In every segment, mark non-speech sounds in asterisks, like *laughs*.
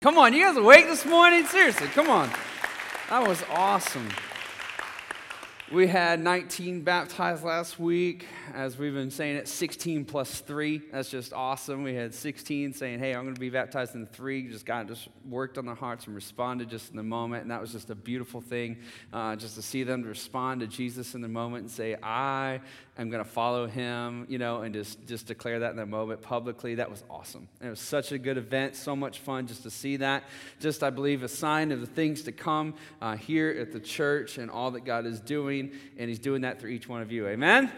Come on, you guys awake this morning? Seriously, come on. That was awesome. We had 19 baptized last week. As we've been saying it, 16 plus three. That's just awesome. We had 16 saying, Hey, I'm going to be baptized in three. Just God just worked on their hearts and responded just in the moment. And that was just a beautiful thing, uh, just to see them respond to Jesus in the moment and say, I am going to follow him, you know, and just, just declare that in the moment publicly. That was awesome. It was such a good event, so much fun just to see that. Just, I believe, a sign of the things to come uh, here at the church and all that God is doing doing, and He's doing that through each one of you. Amen?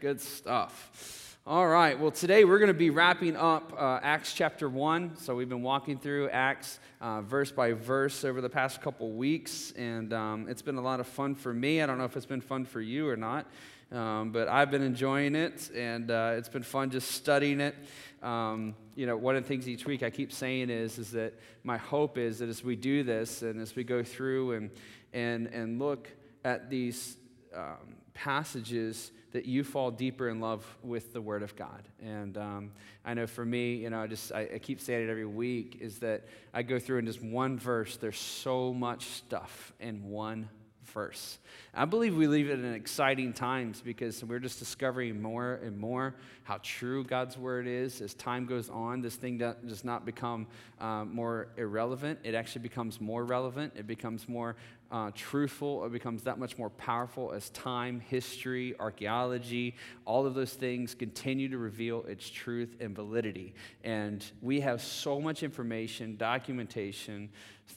Good stuff. All right, well, today we're going to be wrapping up uh, Acts chapter 1. So we've been walking through Acts uh, verse by verse over the past couple weeks, and um, it's been a lot of fun for me. I don't know if it's been fun for you or not. Um, but I've been enjoying it, and uh, it's been fun just studying it. Um, you know, one of the things each week I keep saying is, is that my hope is that as we do this and as we go through and, and, and look at these um, passages that you fall deeper in love with the Word of God. And um, I know for me, you know, I just I, I, keep saying it every week is that I go through in just one verse. There's so much stuff in one verse. I believe we live in exciting times because we're just discovering more and more how true God's word is. As time goes on, this thing does not become uh, more irrelevant. It actually becomes more relevant. It becomes more uh, truthful, it becomes that much more powerful as time, history, archaeology, all of those things continue to reveal its truth and validity. And we have so much information, documentation,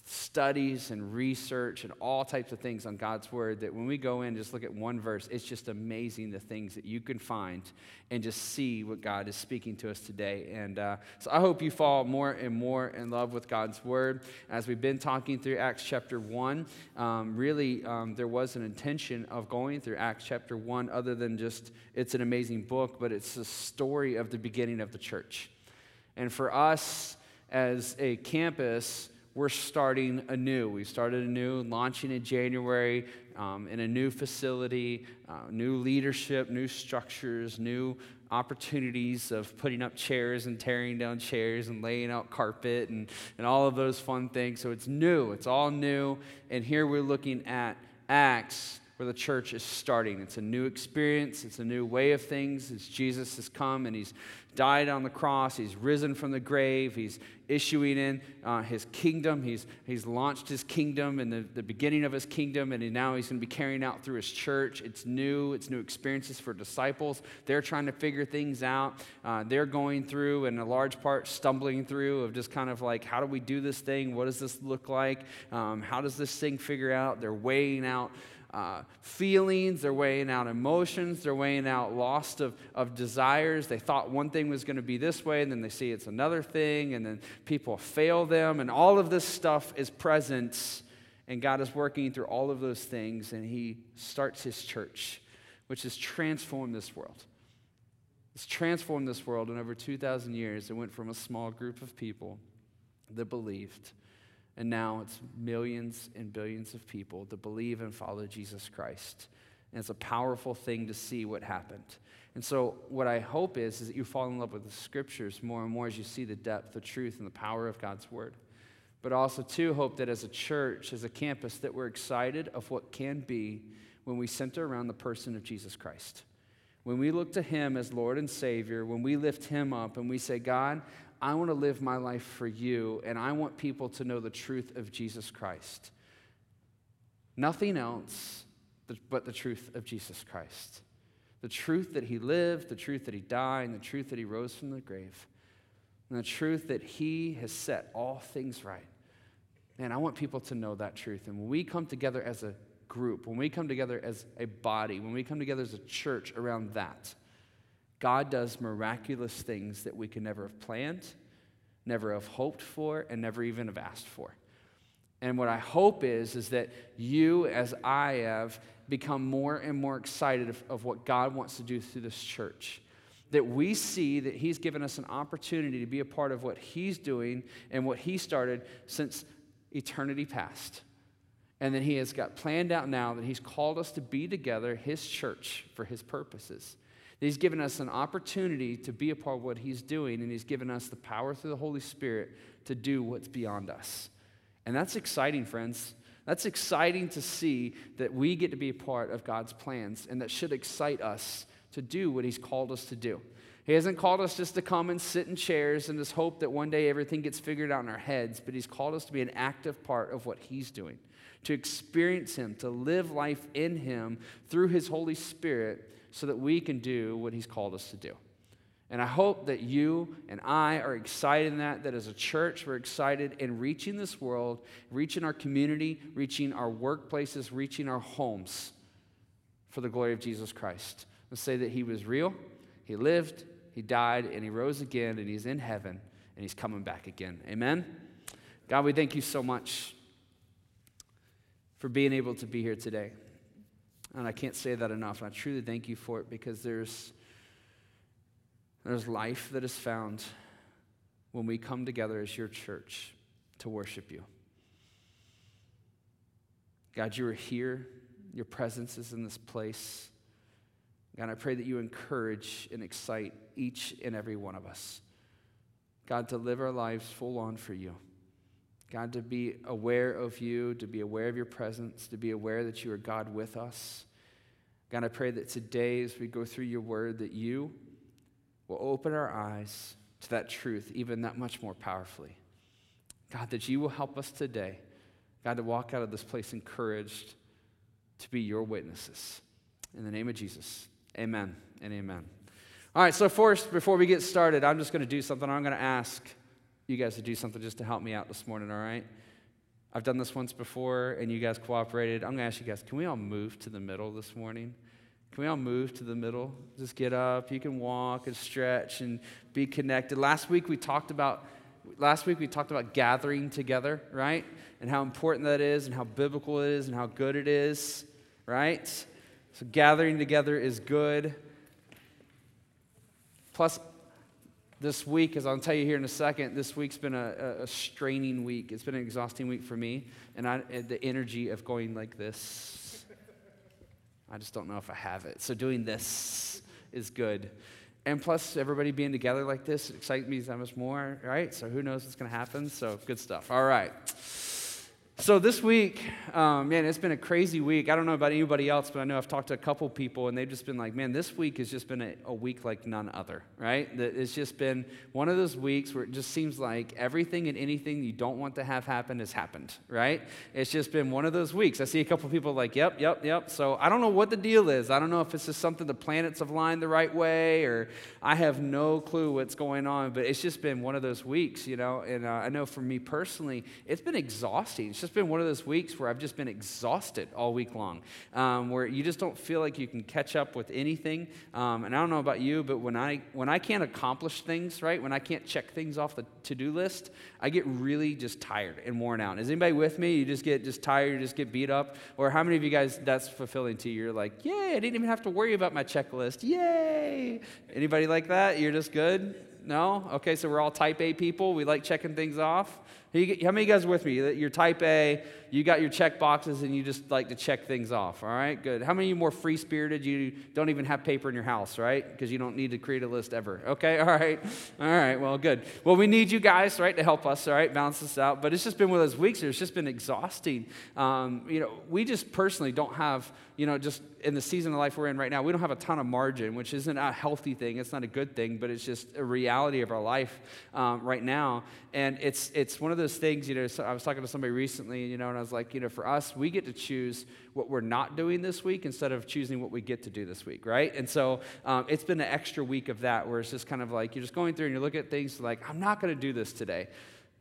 studies, and research, and all types of things on God's Word that when we go in just look at one verse, it's just amazing the things that you can find and just see what God is speaking to us today. And uh, so I hope you fall more and more in love with God's Word. As we've been talking through Acts chapter 1, um, really, um, there was an intention of going through Acts chapter 1 other than just it's an amazing book, but it's a story of the beginning of the church. And for us as a campus, we're starting anew. We started anew, launching in January um, in a new facility, uh, new leadership, new structures, new opportunities of putting up chairs and tearing down chairs and laying out carpet and, and all of those fun things. So it's new, it's all new. And here we're looking at Acts where the church is starting. It's a new experience, it's a new way of things as Jesus has come and he's died on the cross, he's risen from the grave, he's issuing in uh, his kingdom, he's, he's launched his kingdom and the, the beginning of his kingdom, and now he's going to be carrying out through his church. It's new, it's new experiences for disciples. They're trying to figure things out. Uh, they're going through, and a large part, stumbling through of just kind of like, how do we do this thing? What does this look like? Um, how does this thing figure out? They're weighing out uh, feelings, they're weighing out emotions, they're weighing out loss of, of desires. They thought one thing was going to be this way, and then they see it's another thing, and then people fail them, and all of this stuff is present, and God is working through all of those things, and He starts His church, which has transformed this world. It's transformed this world in over 2,000 years. It went from a small group of people that believed and now it's millions and billions of people that believe and follow Jesus Christ. And it's a powerful thing to see what happened. And so, what I hope is, is that you fall in love with the scriptures more and more as you see the depth, the truth, and the power of God's word. But also, too, hope that as a church, as a campus, that we're excited of what can be when we center around the person of Jesus Christ. When we look to Him as Lord and Savior, when we lift Him up and we say, God, I want to live my life for you, and I want people to know the truth of Jesus Christ. Nothing else but the truth of Jesus Christ. The truth that he lived, the truth that he died, and the truth that he rose from the grave, and the truth that he has set all things right. And I want people to know that truth. And when we come together as a group, when we come together as a body, when we come together as a church around that, God does miraculous things that we could never have planned, never have hoped for, and never even have asked for. And what I hope is, is that you, as I have, become more and more excited of, of what God wants to do through this church that we see that He's given us an opportunity to be a part of what He's doing and what He started since eternity past. And that He has got planned out now that He's called us to be together, His church, for His purposes He's given us an opportunity to be a part of what He's doing, and He's given us the power through the Holy Spirit to do what's beyond us. And that's exciting, friends. That's exciting to see that we get to be a part of God's plans, and that should excite us to do what He's called us to do. He hasn't called us just to come and sit in chairs and just hope that one day everything gets figured out in our heads, but He's called us to be an active part of what He's doing, to experience Him, to live life in Him through His Holy Spirit so that we can do what He's called us to do. And I hope that you and I are excited in that, that as a church, we're excited in reaching this world, reaching our community, reaching our workplaces, reaching our homes for the glory of Jesus Christ. Let's say that He was real, He lived, He died, and He rose again, and He's in heaven, and He's coming back again. Amen? God, we thank you so much for being able to be here today. And I can't say that enough. And I truly thank you for it because there's, there's life that is found when we come together as your church to worship you. God, you are here. Your presence is in this place. God, I pray that you encourage and excite each and every one of us. God, to live our lives full on for you. God, to be aware of you, to be aware of your presence, to be aware that you are God with us. God, I pray that today, as we go through your word, that you will open our eyes to that truth even that much more powerfully. God, that you will help us today, God, to walk out of this place encouraged to be your witnesses. In the name of Jesus, amen and amen. All right, so first, before we get started, I'm just going to do something. I'm going to ask you guys to do something just to help me out this morning, all right? I've done this once before and you guys cooperated. I'm going to ask you guys, can we all move to the middle this morning? Can we all move to the middle? Just get up. You can walk and stretch and be connected. Last week we talked about last week we talked about gathering together, right? And how important that is and how biblical it is and how good it is, right? So gathering together is good. Plus this week, as I'll tell you here in a second, this week's been a, a straining week. It's been an exhausting week for me, and I, the energy of going like this, I just don't know if I have it. So doing this is good. And plus, everybody being together like this excites me that much more, right? So who knows what's going to happen? So good stuff. All right. So this week, um, man, it's been a crazy week. I don't know about anybody else, but I know I've talked to a couple people, and they've just been like, man, this week has just been a, a, week like none other, right? It's just been one of those weeks where it just seems like everything and anything you don't want to have happen has happened, right? It's just been one of those weeks. I see a couple people like, yep, yep, yep. So I don't know what the deal is. I don't know if it's just something the planets have lined the right way, or I have no clue what's going on, but it's just been one of those weeks, you know? And uh, I know for me personally, it's been exhausting. It's just been one of those weeks where I've just been exhausted all week long, um, where you just don't feel like you can catch up with anything. Um, and I don't know about you, but when I when I can't accomplish things, right, when I can't check things off the to-do list, I get really just tired and worn out. Is anybody with me? You just get just tired, you just get beat up, or how many of you guys that's fulfilling to you? You're like, yay! I didn't even have to worry about my checklist. Yay! Anybody like that? You're just good. No? Okay, so we're all type A people. We like checking things off. How many of you guys are with me? You're type A, you got your check boxes, and you just like to check things off, all right? Good. How many of you more free spirited? You don't even have paper in your house, right? Because you don't need to create a list ever. Okay, *laughs* all right. All right, well, good. Well, we need you guys, right, to help us, all right, balance this out. But it's just been one of those weeks where it's just been exhausting. Um, you know, we just personally don't have, you know, just in the season of life we're in right now, we don't have a ton of margin, which isn't a healthy thing. It's not a good thing, but it's just a reality of our life um, right now. And it's, it's one of those things, you know, so I was talking to somebody recently, you know, and I was like, you know, for us, we get to choose what we're not doing this week instead of choosing what we get to do this week, right? And so um, it's been an extra week of that where it's just kind of like you're just going through and you look at things like, I'm not going to do this today.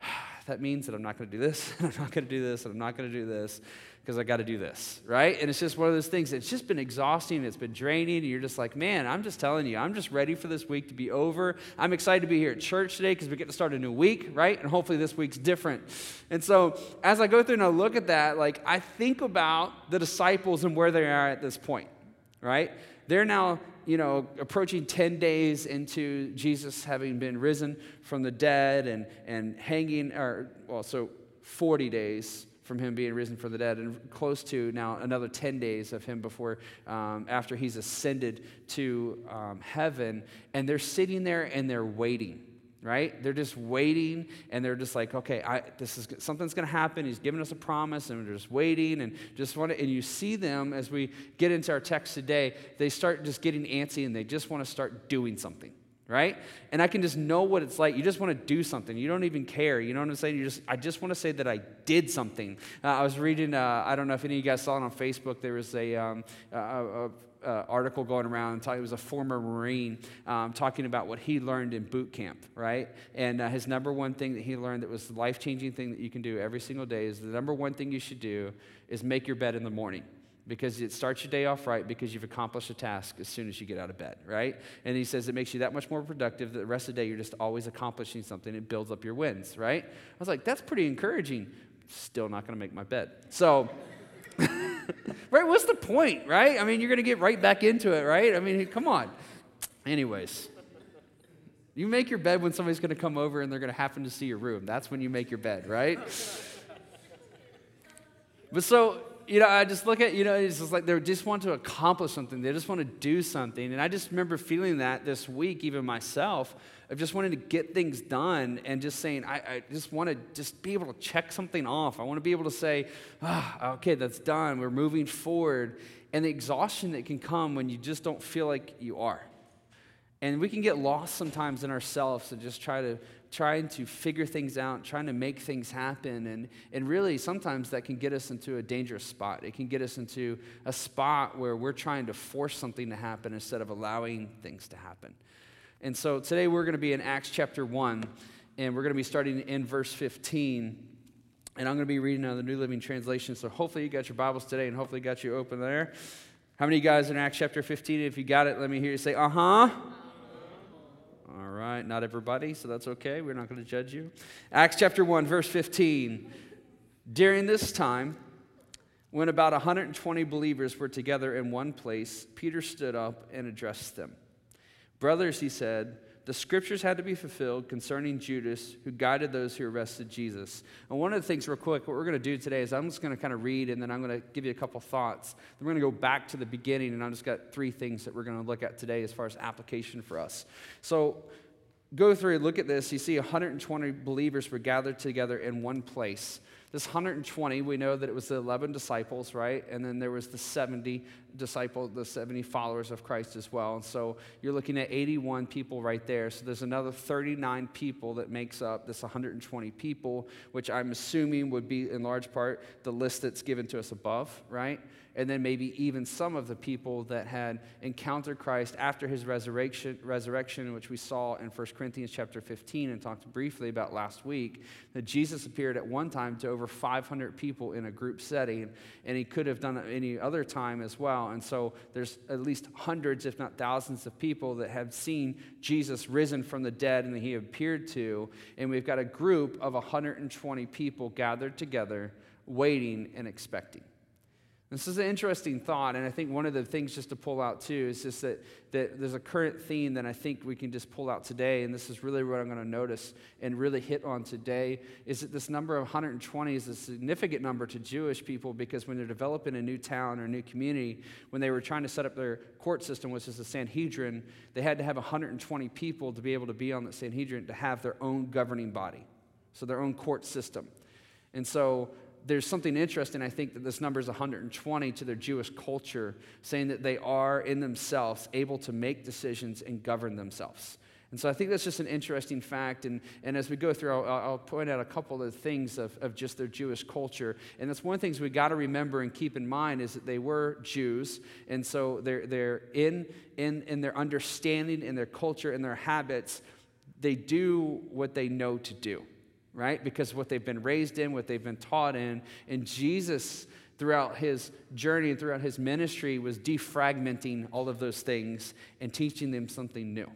*sighs* that means that I'm not going to *laughs* do this, and I'm not going to do this, and I'm not going to do this because I got to do this, right? And it's just one of those things. It's just been exhausting. It's been draining. And you're just like, man, I'm just telling you, I'm just ready for this week to be over. I'm excited to be here at church today because we get to start a new week, right? And hopefully this week's different. And so as I go through and I look at that, like I think about the disciples and where they are at this point, right? They're now you know, approaching 10 days into Jesus having been risen from the dead and, and hanging, or, well, so 40 days from him being risen from the dead, and close to now another 10 days of him before, um, after he's ascended to um, heaven. And they're sitting there and they're waiting right? They're just waiting and they're just like, okay, I, this is something's going to happen. He's given us a promise and we're just waiting and just want to, and you see them as we get into our text today, they start just getting antsy and they just want to start doing something. Right? And I can just know what it's like. You just want to do something. You don't even care. You know what I'm saying? You just, I just want to say that I did something. Uh, I was reading, uh, I don't know if any of you guys saw it on Facebook. There was a, um, a, a article going around. It was a former Marine um, talking about what he learned in boot camp, right? And uh, his number one thing that he learned that was the life changing thing that you can do every single day is the number one thing you should do is make your bed in the morning because it starts your day off right because you've accomplished a task as soon as you get out of bed, right? And he says it makes you that much more productive that the rest of the day you're just always accomplishing something. It builds up your wins, right? I was like, that's pretty encouraging. Still not going to make my bed. So, *laughs* right? What's the point, right? I mean, you're going to get right back into it, right? I mean, come on. Anyways, you make your bed when somebody's going to come over and they're going to happen to see your room. That's when you make your bed, right? *laughs* But so, you know, I just look at, you know, it's just like they just want to accomplish something. They just want to do something. And I just remember feeling that this week, even myself, of just wanting to get things done and just saying, I, I just want to just be able to check something off. I want to be able to say, ah, okay, that's done. We're moving forward. And the exhaustion that can come when you just don't feel like you are. And we can get lost sometimes in ourselves and just try to trying to figure things out, trying to make things happen. And, and really, sometimes that can get us into a dangerous spot. It can get us into a spot where we're trying to force something to happen instead of allowing things to happen. And so today we're going to be in Acts chapter 1, and we're going to be starting in verse 15. And I'm going to be reading out of the New Living Translation. So hopefully you got your Bibles today, and hopefully got you open there. How many of you guys in Acts chapter 15? If you got it, let me hear you say, uh huh. All right, not everybody, so that's okay. We're not going to judge you. Acts chapter 1, verse 15. During this time, when about 120 believers were together in one place, Peter stood up and addressed them. Brothers, he said, the scriptures had to be fulfilled concerning Judas, who guided those who arrested Jesus. And one of the things, real quick, what we're going to do today is I'm just going to kind of read and then I'm going to give you a couple thoughts. Then we're going to go back to the beginning, and I've just got three things that we're going to look at today as far as application for us. So go through look at this. You see 120 believers were gathered together in one place. This 120, we know that it was the 11 disciples, right? And then there was the 70 disciple, the 70 followers of Christ as well. And so you're looking at 81 people right there. So there's another 39 people that makes up this 120 people, which I'm assuming would be in large part the list that's given to us above, right? And then maybe even some of the people that had encountered Christ after his resurrection, resurrection, which we saw in 1 Corinthians chapter 15 and talked briefly about last week, that Jesus appeared at one time to over 500 people in a group setting, and he could have done it any other time as well. And so there's at least hundreds, if not thousands, of people that have seen Jesus risen from the dead and that he appeared to, and we've got a group of 120 people gathered together, waiting and expecting. This is an interesting thought, and I think one of the things just to pull out too is just that, that there's a current theme that I think we can just pull out today, and this is really what I'm going to notice and really hit on today is that this number of 120 is a significant number to Jewish people because when they're developing a new town or a new community, when they were trying to set up their court system, which is the Sanhedrin, they had to have 120 people to be able to be on the Sanhedrin to have their own governing body, so their own court system. And so there's something interesting, I think, that this number is 120 to their Jewish culture, saying that they are in themselves able to make decisions and govern themselves. And so I think that's just an interesting fact. And, and as we go through, I'll, I'll point out a couple of things of, of just their Jewish culture. And that's one of the things we got to remember and keep in mind is that they were Jews. And so they're, they're in, in, in their understanding, in their culture, in their habits, they do what they know to do right? Because what they've been raised in, what they've been taught in. And Jesus, throughout his journey and throughout his ministry, was defragmenting all of those things and teaching them something new.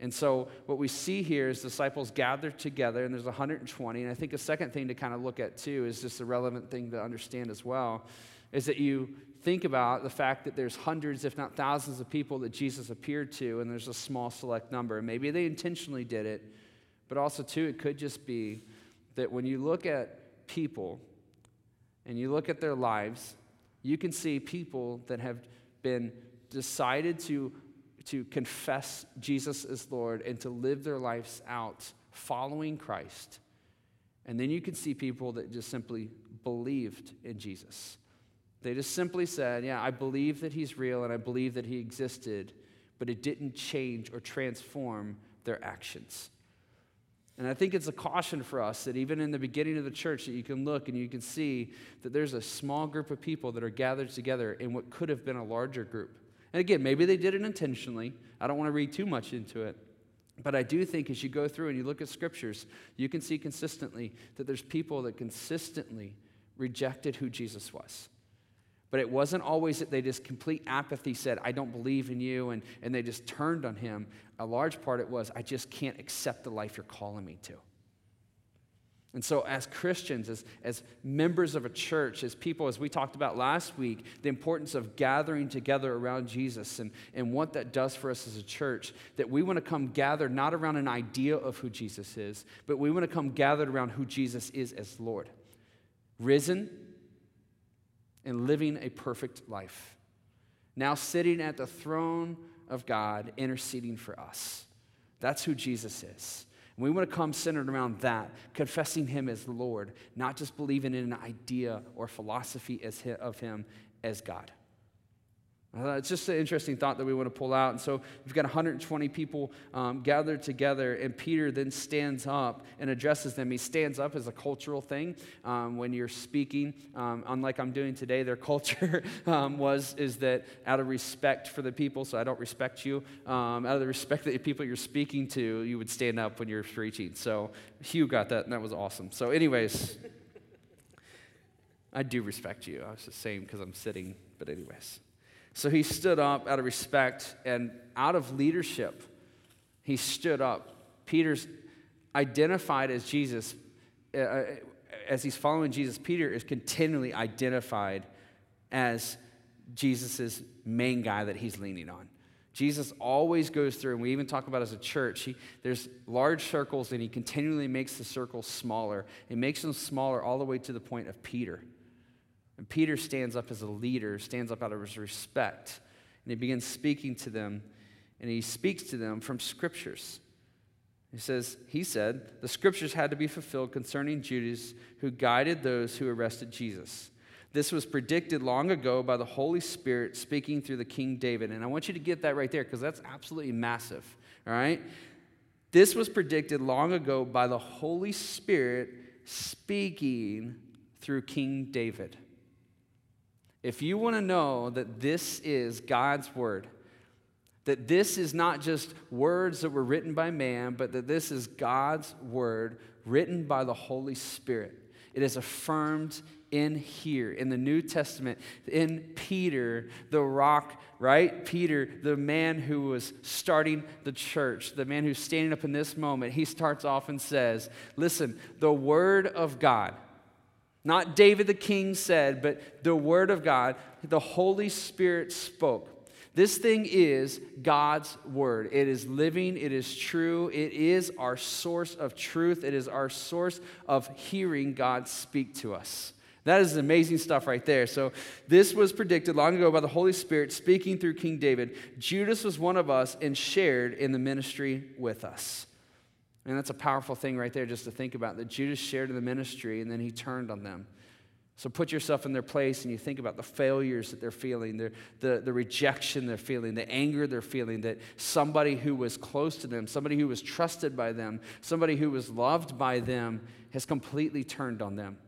And so, what we see here is disciples gathered together, and there's 120. And I think a second thing to kind of look at too is just a relevant thing to understand as well is that you think about the fact that there's hundreds, if not thousands, of people that Jesus appeared to, and there's a small select number. Maybe they intentionally did it, but also, too, it could just be that when you look at people, and you look at their lives, you can see people that have been decided to, to confess Jesus as Lord and to live their lives out following Christ. And then you can see people that just simply believed in Jesus. They just simply said, Yeah, I believe that he's real and I believe that he existed, but it didn't change or transform their actions. And I think it's a caution for us that even in the beginning of the church that you can look and you can see that there's a small group of people that are gathered together in what could have been a larger group. And again, maybe they did it intentionally. I don't want to read too much into it. But I do think as you go through and you look at scriptures, you can see consistently that there's people that consistently rejected who Jesus was. But it wasn't always that they just complete apathy said, I don't believe in you, and, and they just turned on him. A large part it was, I just can't accept the life you're calling me to. And so, as Christians, as, as members of a church, as people, as we talked about last week, the importance of gathering together around Jesus and, and what that does for us as a church, that we want to come gathered not around an idea of who Jesus is, but we want to come gathered around who Jesus is as Lord. Risen and living a perfect life. Now sitting at the throne of God, interceding for us. That's who Jesus is. And we want to come centered around that, confessing Him as Lord, not just believing in an idea or philosophy as, of Him as God. Uh, it's just an interesting thought that we want to pull out. And so we've got 120 people um, gathered together, and Peter then stands up and addresses them. He stands up as a cultural thing um, when you're speaking. Um, unlike I'm doing today, their *laughs* culture um, was is that out of respect for the people, so I don't respect you. Um, out of the respect that the people you're speaking to, you would stand up when you're preaching. So Hugh got that, and that was awesome. So, anyways, *laughs* I do respect you. I was just saying because I'm sitting, but anyways. So he stood up out of respect and out of leadership. He stood up. Peter's identified as Jesus, uh, uh as he's following Jesus, Peter is continually identified as Jesus' main guy that he's leaning on. Jesus always goes through, and we even talk about as a church, he, there's large circles, and he continually makes the circles smaller. He makes them smaller all the way to the point of Peter. And Peter stands up as a leader, stands up out of his respect, and he begins speaking to them, and he speaks to them from scriptures. He says, He said, the scriptures had to be fulfilled concerning Judas, who guided those who arrested Jesus. This was predicted long ago by the Holy Spirit speaking through the King David. And I want you to get that right there because that's absolutely massive. All right? This was predicted long ago by the Holy Spirit speaking through King David. If you want to know that this is God's word, that this is not just words that were written by man, but that this is God's word written by the Holy Spirit. It is affirmed in here, in the New Testament, in Peter, the rock, right? Peter, the man who was starting the church, the man who's standing up in this moment, he starts off and says, Listen, the word of God not David the king said, but the word of God, the Holy Spirit spoke. This thing is God's word. It is living, it is true, it is our source of truth, it is our source of hearing God speak to us. That is amazing stuff right there. So, this was predicted long ago by the Holy Spirit speaking through King David. Judas was one of us and shared in the ministry with us. And that's a powerful thing right there just to think about that Judas shared in the ministry and then he turned on them. So put yourself in their place and you think about the failures that they're feeling, the, the, the rejection they're feeling, the anger they're feeling, that somebody who was close to them, somebody who was trusted by them, somebody who was loved by them has completely turned on them.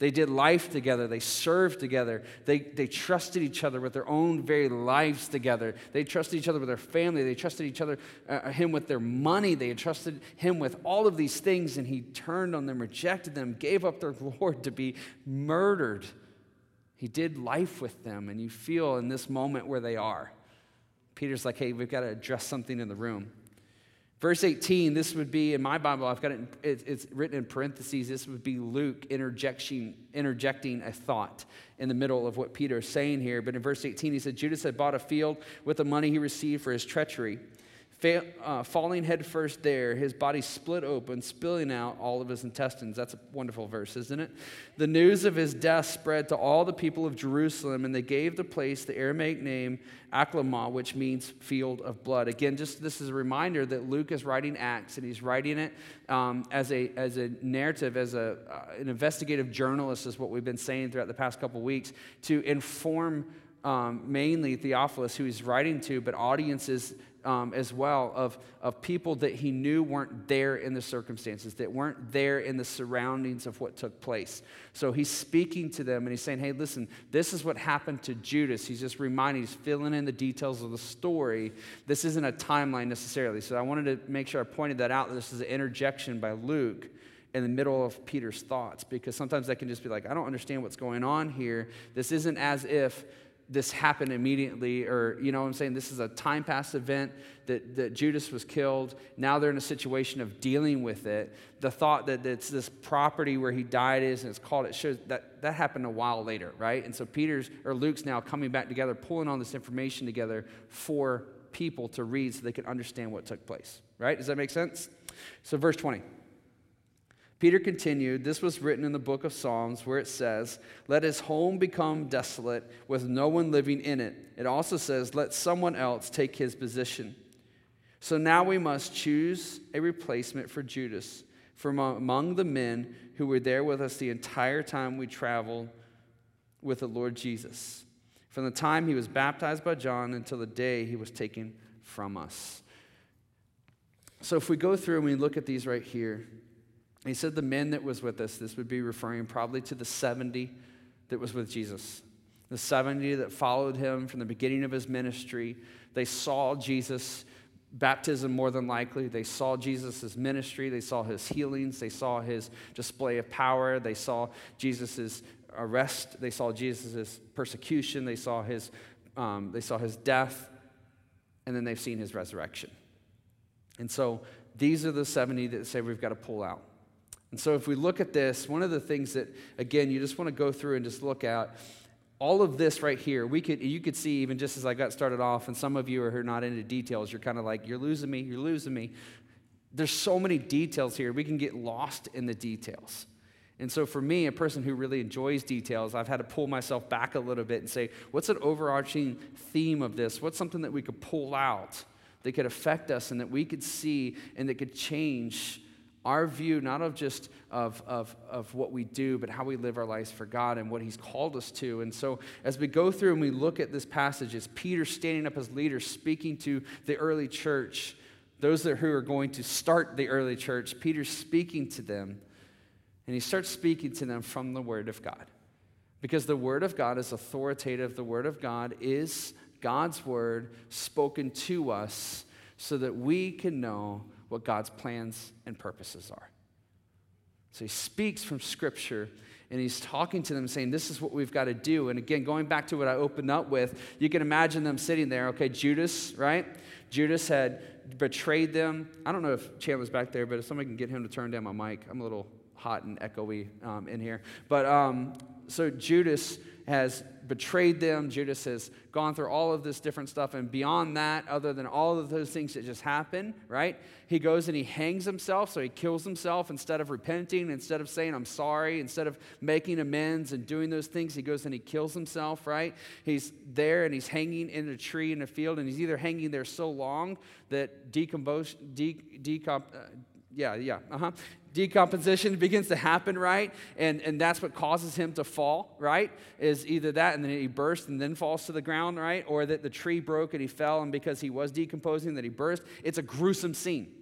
They did life together. They served together. They, they trusted each other with their own very lives together. They trusted each other with their family. They trusted each other, uh, him with their money. They trusted him with all of these things, and he turned on them, rejected them, gave up their *laughs* Lord to be murdered. He did life with them, and you feel in this moment where they are. Peter's like, hey, we've got to address something in the room. Verse 18, this would be in my Bible, I've got it, it's written in parentheses. This would be Luke interjecting, interjecting a thought in the middle of what Peter is saying here. But in verse 18, he said, Judas had bought a field with the money he received for his treachery. Fa- uh, falling headfirst there, his body split open, spilling out all of his intestines. That's a wonderful verse, isn't it? The news of his death spread to all the people of Jerusalem, and they gave the place the Aramaic name Akeldama, which means field of blood. Again, just this is a reminder that Luke is writing Acts, and he's writing it um, as, a, as a narrative, as a, uh, an investigative journalist, is what we've been saying throughout the past couple weeks, to inform um, mainly Theophilus, who he's writing to, but audiences um, as well of, of people that he knew weren't there in the circumstances, that weren't there in the surroundings of what took place. So he's speaking to them and he's saying, hey, listen, this is what happened to Judas. He's just reminding, he's filling in the details of the story. This isn't a timeline necessarily. So I wanted to make sure I pointed that out. This is an interjection by Luke in the middle of Peter's thoughts because sometimes that can just be like, I don't understand what's going on here. This isn't as if this happened immediately, or, you know what I'm saying? This is a time past event that, that Judas was killed. Now they're in a situation of dealing with it. The thought that it's this property where he died is, and it's called, it shows that that happened a while later, right? And so Peter's, or Luke's now coming back together, pulling all this information together for people to read so they can understand what took place, right? Does that make sense? So, verse 20. Peter continued, This was written in the book of Psalms where it says, Let his home become desolate with no one living in it. It also says, Let someone else take his position. So now we must choose a replacement for Judas from among the men who were there with us the entire time we traveled with the Lord Jesus, from the time he was baptized by John until the day he was taken from us. So if we go through and we look at these right here, he said the men that was with us, this would be referring probably to the 70 that was with Jesus. The 70 that followed him from the beginning of his ministry. They saw Jesus' baptism more than likely. They saw Jesus' ministry. They saw his healings. They saw his display of power. They saw Jesus' arrest. They saw Jesus' persecution. They saw his, um, they saw his death. And then they've seen his resurrection. And so these are the 70 that say we've got to pull out. And so, if we look at this, one of the things that, again, you just want to go through and just look at, all of this right here, we could, you could see even just as I got started off, and some of you are not into details, you're kind of like, you're losing me, you're losing me. There's so many details here, we can get lost in the details. And so, for me, a person who really enjoys details, I've had to pull myself back a little bit and say, what's an overarching theme of this? What's something that we could pull out that could affect us and that we could see and that could change our view not of just of, of, of what we do but how we live our lives for god and what he's called us to. And so as we go through and we look at this passage it's peter standing up as leader speaking to the early church those that, who are going to start the early church peter's speaking to them and he starts speaking to them from the word of god. Because the word of god is authoritative the word of god is god's word spoken to us so that we can know what God's plans and purposes are. So he speaks from Scripture and he's talking to them saying, This is what we've got to do. And again, going back to what I opened up with, you can imagine them sitting there. Okay, Judas, right? Judas had betrayed them. I don't know if Chandler's back there, but if somebody can get him to turn down my mic, I'm a little hot and echoey um, in here. But um, so Judas has betrayed them. Judas has gone through all of this different stuff. And beyond that, other than all of those things that just happen, right? He goes and he hangs himself. So he kills himself instead of repenting, instead of saying, I'm sorry, instead of making amends and doing those things. He goes and he kills himself, right? He's there and he's hanging in a tree in a field. And he's either hanging there so long that decompose, de, decomp, uh, yeah, yeah, uh-huh decomposition begins to happen, right? And, and that's what causes him to fall, right? Is either that and then he bursts and then falls to the ground, right? Or that the tree broke and he fell and because he was decomposing that he burst. It's a gruesome scene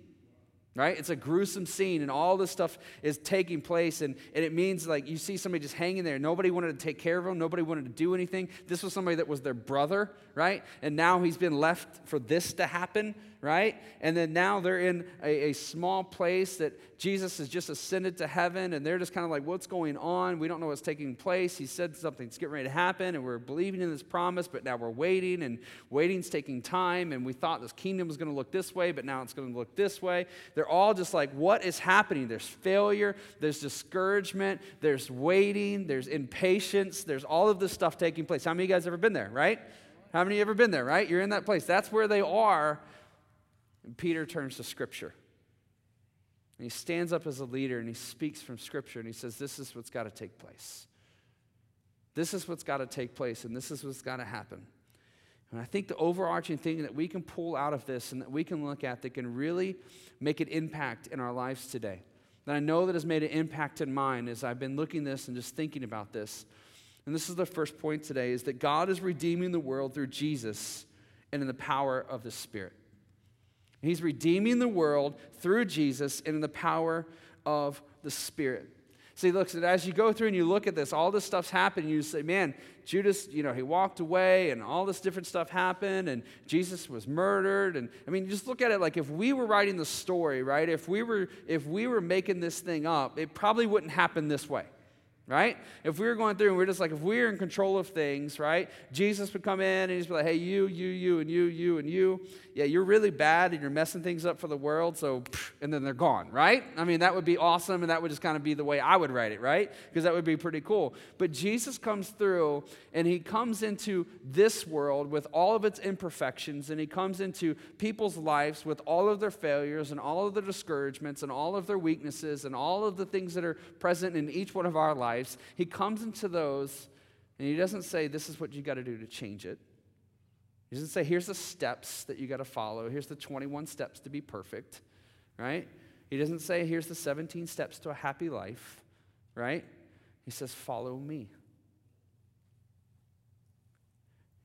right? It's a gruesome scene, and all this stuff is taking place, and, and it means like you see somebody just hanging there. Nobody wanted to take care of him, nobody wanted to do anything. This was somebody that was their brother, right? And now he's been left for this to happen, right? And then now they're in a, a small place that Jesus has just ascended to heaven, and they're just kind of like, what's going on? We don't know what's taking place. He said something's getting ready to happen, and we're believing in this promise, but now we're waiting, and waiting's taking time, and we thought this kingdom was going to look this way, but now it's going to look this way. They're all just like, what is happening? There's failure, there's discouragement, there's waiting, there's impatience, there's all of this stuff taking place. How many of you guys ever been there, right? How many of you ever been there, right? You're in that place. That's where they are And Peter turns to Scripture. And he stands up as a leader and he speaks from Scripture and he says, This is what's got to take place. This is what's got to take place and this is what's got to happen. And I think the overarching thing that we can pull out of this and that we can look at that can really make an impact in our lives today, that I know that has made an impact in mine as I've been looking this and just thinking about this. And this is the first point today is that God is redeeming the world through Jesus and in the power of the Spirit. He's redeeming the world through Jesus and in the power of the Spirit. See, look, as you go through and you look at this, all this stuff's happening. You say, man, Judas, you know, he walked away and all this different stuff happened and Jesus was murdered. And I mean, just look at it like if we were writing the story, right? If we were, if we were making this thing up, it probably wouldn't happen this way right? If we were going through and we're just like, if we are in control of things, right? Jesus would come in and he'd be like, hey, you, you, you, and you, you, and you. Yeah, you're really bad and you're messing things up for the world, so, and then they're gone, right? I mean, that would be awesome and that would just kind of be the way I would write it, right? Because that would be pretty cool. But Jesus comes through and he comes into this world with all of its imperfections and he comes into people's lives with all of their failures and all of their discouragements and all of their weaknesses and all of the things that are present in each one of our lives lives, he comes into those and he doesn't say, This is what you got to do to change it. He doesn't say, Here's the steps that you got to follow. Here's the 21 steps to be perfect, right? He doesn't say, Here's the 17 steps to a happy life, right? He says, Follow me.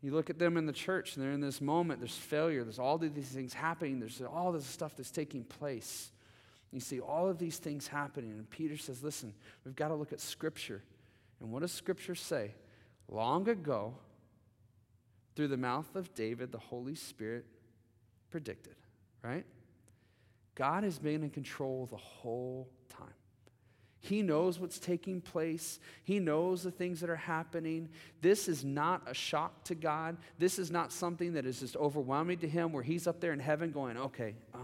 You look at them in the church, and they're in this moment. There's failure. There's all these things happening. There's all this stuff that's taking place. You see all of these things happening. And Peter says, listen, we've got to look at Scripture. And what does Scripture say? Long ago, through the mouth of David, the Holy Spirit predicted, right? God has been in control the whole time. He knows what's taking place. He knows the things that are happening. This is not a shock to God. This is not something that is just overwhelming to Him where He's up there in heaven going, okay, uh,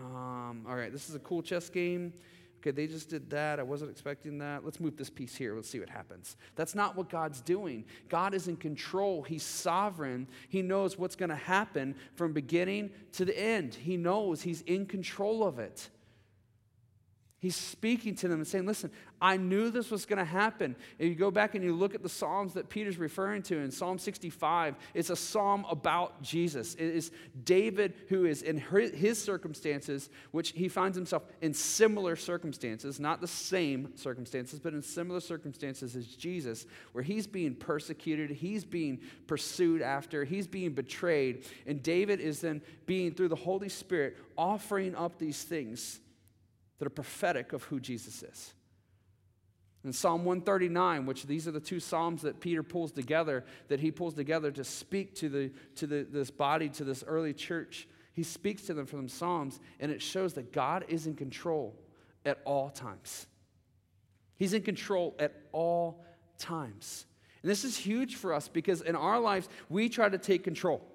um, all right, this is a cool chess game. Okay, they just did that. I wasn't expecting that. Let's move this piece here. Let's see what happens. That's not what God's doing. God is in control. He's sovereign. He knows what's going to happen from beginning to the end. He knows He's in control of it. He's speaking to them and saying, Listen, I knew this was going to happen. If you go back and you look at the Psalms that Peter's referring to in Psalm 65, it's a psalm about Jesus. It is David who is in his circumstances, which he finds himself in similar circumstances, not the same circumstances, but in similar circumstances as Jesus, where he's being persecuted, he's being pursued after, he's being betrayed. And David is then being, through the Holy Spirit, offering up these things that are prophetic of who Jesus is. In Psalm 139, which these are the two Psalms that Peter pulls together, that he pulls together to speak to, the, to the, this body, to this early church, he speaks to them from Psalms, and it shows that God is in control at all times. He's in control at all times. And this is huge for us because in our lives, we try to take control.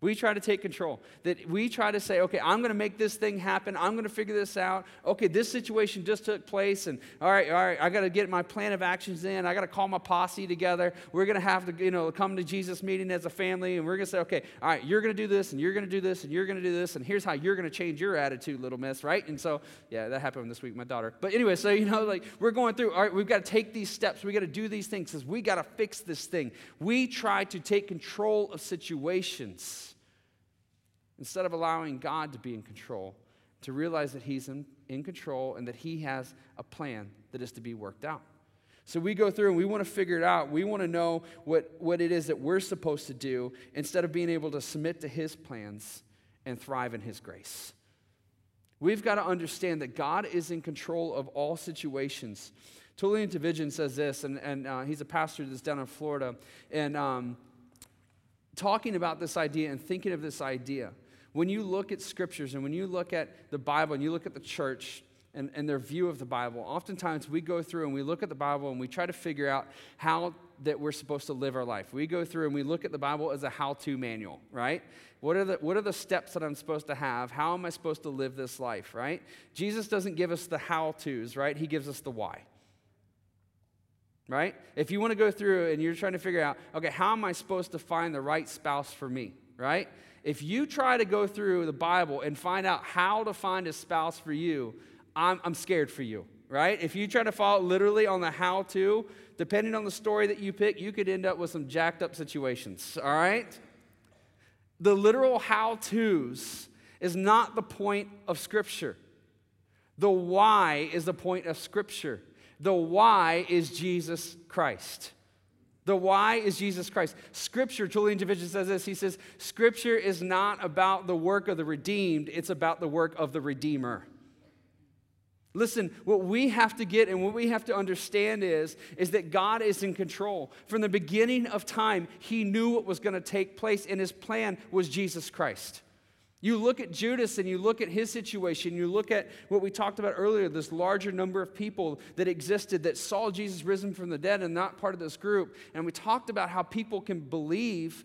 We try to take control. That we try to say, okay, I'm going to make this thing happen. I'm going to figure this out. Okay, this situation just took place, and all right, all right, I got to get my plan of actions in. I got to call my posse together. We're going to have to, you know, come to Jesus meeting as a family, and we're going to say, okay, all right, you're going to do this, and you're going to do this, and you're going to do this, and here's how you're going to change your attitude, little miss, right? And so, yeah, that happened this week, my daughter. But anyway, so you know, like we're going through. All right, we've got to take these steps. We got to do these things because we got to fix this thing. We try to take control of situations instead of allowing God to be in control, to realize that He's in, in control and that He has a plan that is to be worked out. So we go through and we want to figure it out. We want to know what, what it is that we're supposed to do instead of being able to submit to His plans and thrive in His grace. We've got to understand that God is in control of all situations. Tullian Tchividjian says this, and, and uh, he's a pastor that's down in Florida, and um, talking about this idea and thinking of this idea when you look at scriptures and when you look at the Bible and you look at the church and, and their view of the Bible, oftentimes we go through and we look at the Bible and we try to figure out how that we're supposed to live our life. We go through and we look at the Bible as a how to manual, right? What are, the, what are the steps that I'm supposed to have? How am I supposed to live this life, right? Jesus doesn't give us the how to's, right? He gives us the why right? If you want to go through and you're trying to figure out, okay, how am I supposed to find the right spouse for me? right? If you try to go through the Bible and find out how to find a spouse for you, I'm, I'm scared for you, right? If you try to follow literally on the how to, depending on the story that you pick, you could end up with some jacked up situations, all right? The literal how to's is not the point of Scripture. The why is the point of Scripture. The why is Jesus Christ. The why is Jesus Christ. Scripture, Julian Division says this. He says, Scripture is not about the work of the redeemed, it's about the work of the Redeemer. Listen, what we have to get and what we have to understand is, is that God is in control. From the beginning of time, He knew what was going to take place, and His plan was Jesus Christ. You look at Judas and you look at his situation, you look at what we talked about earlier this larger number of people that existed that saw Jesus risen from the dead and not part of this group. And we talked about how people can believe,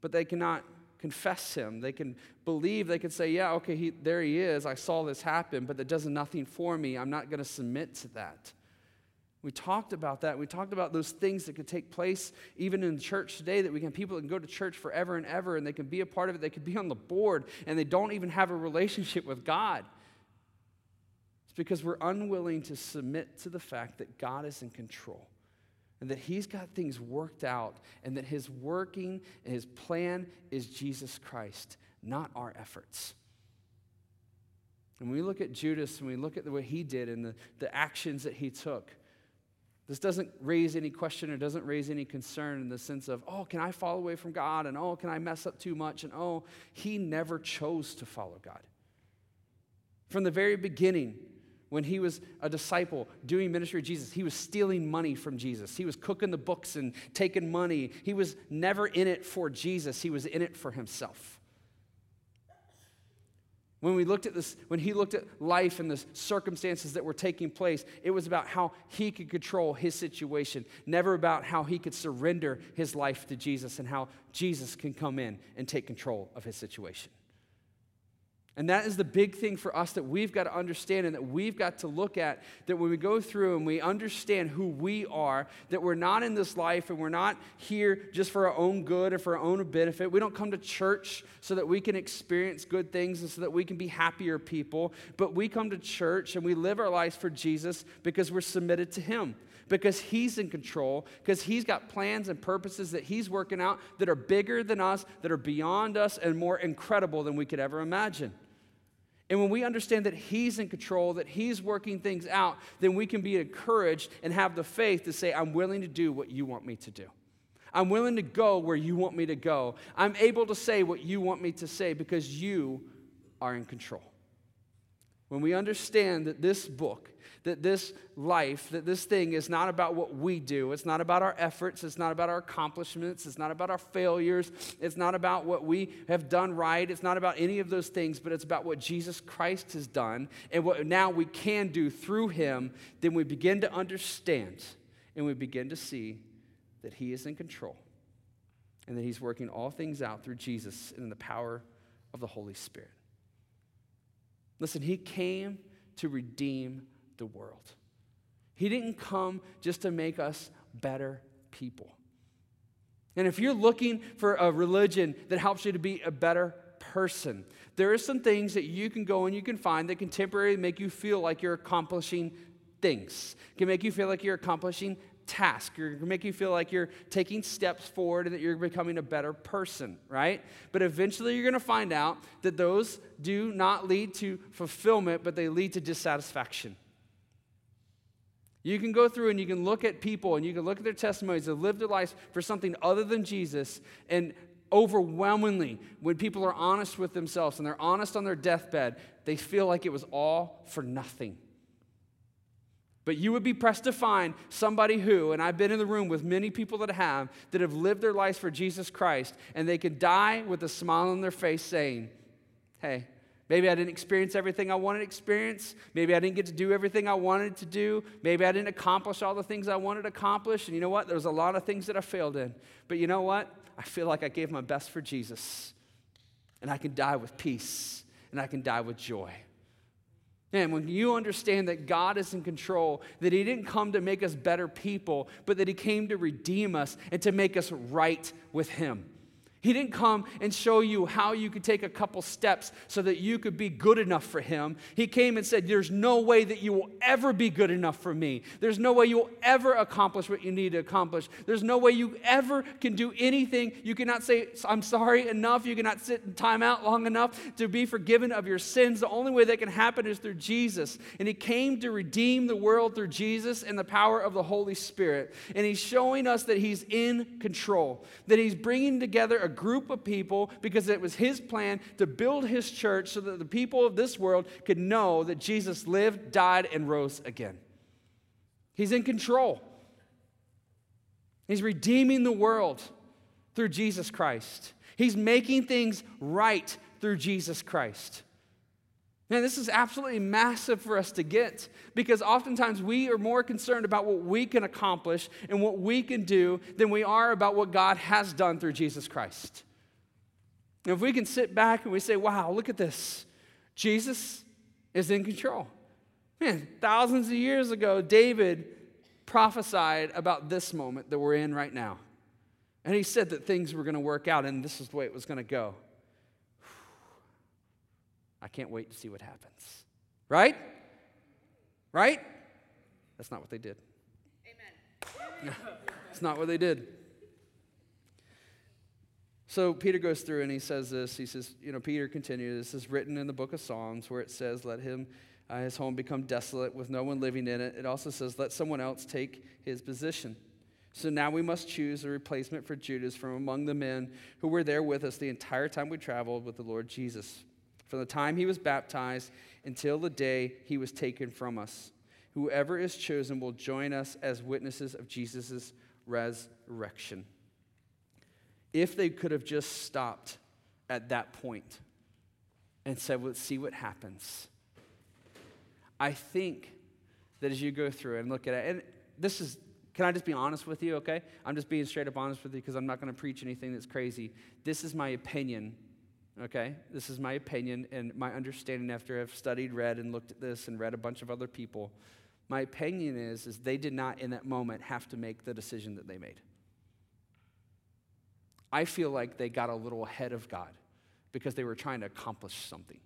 but they cannot confess him. They can believe, they can say, Yeah, okay, he, there he is. I saw this happen, but that does nothing for me. I'm not going to submit to that. We talked about that. We talked about those things that could take place even in church today that we can people can go to church forever and ever and they can be a part of it. They could be on the board and they don't even have a relationship with God. It's because we're unwilling to submit to the fact that God is in control and that He's got things worked out and that His working and His plan is Jesus Christ, not our efforts. And we look at Judas and we look at the way he did and the, the actions that he took, this doesn't raise any question or doesn't raise any concern in the sense of, oh, can I fall away from God? And oh, can I mess up too much? And oh, he never chose to follow God. From the very beginning, when he was a disciple doing ministry of Jesus, he was stealing money from Jesus. He was cooking the books and taking money. He was never in it for Jesus, he was in it for himself. When we looked at this, when he looked at life and the circumstances that were taking place, it was about how he could control his situation, never about how he could surrender his life to Jesus and how Jesus can come in and take control of his situation. And that is the big thing for us that we've got to understand and that we've got to look at. That when we go through and we understand who we are, that we're not in this life and we're not here just for our own good or for our own benefit. We don't come to church so that we can experience good things and so that we can be happier people. But we come to church and we live our lives for Jesus because we're submitted to Him because He's in control, because He's got plans and purposes that He's working out that are bigger than us, that are beyond us, and more incredible than we could ever imagine. And when we understand that He's in control, that He's working things out, then we can be encouraged and have the faith to say, I'm willing to do what you want me to do. I'm willing to go where you want me to go. I'm able to say what you want me to say because you are in control. When we understand that this book that this life, that this thing is not about what we do. It's not about our efforts. It's not about our accomplishments. It's not about our failures. It's not about what we have done right. It's not about any of those things, but it's about what Jesus Christ has done and what now we can do through him. Then we begin to understand and we begin to see that he is in control and that he's working all things out through Jesus and in the power of the Holy Spirit. Listen, he came to redeem the world. He didn't come just to make us better people. And if you're looking for a religion that helps you to be a better person, there are some things that you can go and you can find that can temporarily make you feel like you're accomplishing things. Can make you feel like you're accomplishing tasks. It can make you feel like you're taking steps forward and that you're becoming a better person, right? But eventually you're going to find out that those do not lead to fulfillment, but they lead to dissatisfaction. You can go through and you can look at people and you can look at their testimonies that lived their lives for something other than Jesus. And overwhelmingly, when people are honest with themselves and they're honest on their deathbed, they feel like it was all for nothing. But you would be pressed to find somebody who, and I've been in the room with many people that have, that have lived their lives for Jesus Christ, and they can die with a smile on their face saying, Hey, Maybe I didn't experience everything I wanted to experience. Maybe I didn't get to do everything I wanted to do. Maybe I didn't accomplish all the things I wanted to accomplish. And you know what? There was a lot of things that I failed in. But you know what? I feel like I gave my best for Jesus. And I can die with peace and I can die with joy. And when you understand that God is in control, that He didn't come to make us better people, but that He came to redeem us and to make us right with Him. He didn't come and show you how you could take a couple steps so that you could be good enough for Him. He came and said, There's no way that you will ever be good enough for me. There's no way you will ever accomplish what you need to accomplish. There's no way you ever can do anything. You cannot say, I'm sorry enough. You cannot sit in time out long enough to be forgiven of your sins. The only way that can happen is through Jesus. And He came to redeem the world through Jesus and the power of the Holy Spirit. And He's showing us that He's in control, that He's bringing together a group of people because it was his plan to build his church so that the people of this world could know that Jesus lived, died, and rose again. He's in control. He's redeeming the world through Jesus Christ. He's making things right through Jesus Christ. Man, this is absolutely massive for us to get because oftentimes we are more concerned about what we can accomplish and what we can do than we are about what God has done through Jesus Christ. And if we can sit back and we say, wow, look at this, Jesus is in control. Man, thousands of years ago, David prophesied about this moment that we're in right now. And he said that things were going to work out and this is the way it was going to go. I can't wait to see what happens. Right? Right? That's not what they did. Amen. *laughs* it's not what they did. So Peter goes through and he says this. He says, you know, Peter continues, this is written in the book of Psalms where it says, let him, uh, his home become desolate with no one living in it. It also says, let someone else take his position. So now we must choose a replacement for Judas from among the men who were there with us the entire time we traveled with the Lord Jesus from the time he was baptized until the day he was taken from us. Whoever is chosen will join us as witnesses of Jesus' resurrection. If they could have just stopped at that point and said, let's see what happens. I think that as you go through and look at it, and this is, can I just be honest with you, okay? I'm just being straight up honest with you because I'm not going to preach anything that's crazy. This is my opinion okay? This is my opinion and my understanding after I've studied, read, and looked at this and read a bunch of other people. My opinion is, is they did not in that moment have to make the decision that they made. I feel like they got a little ahead of God because they were trying to accomplish something.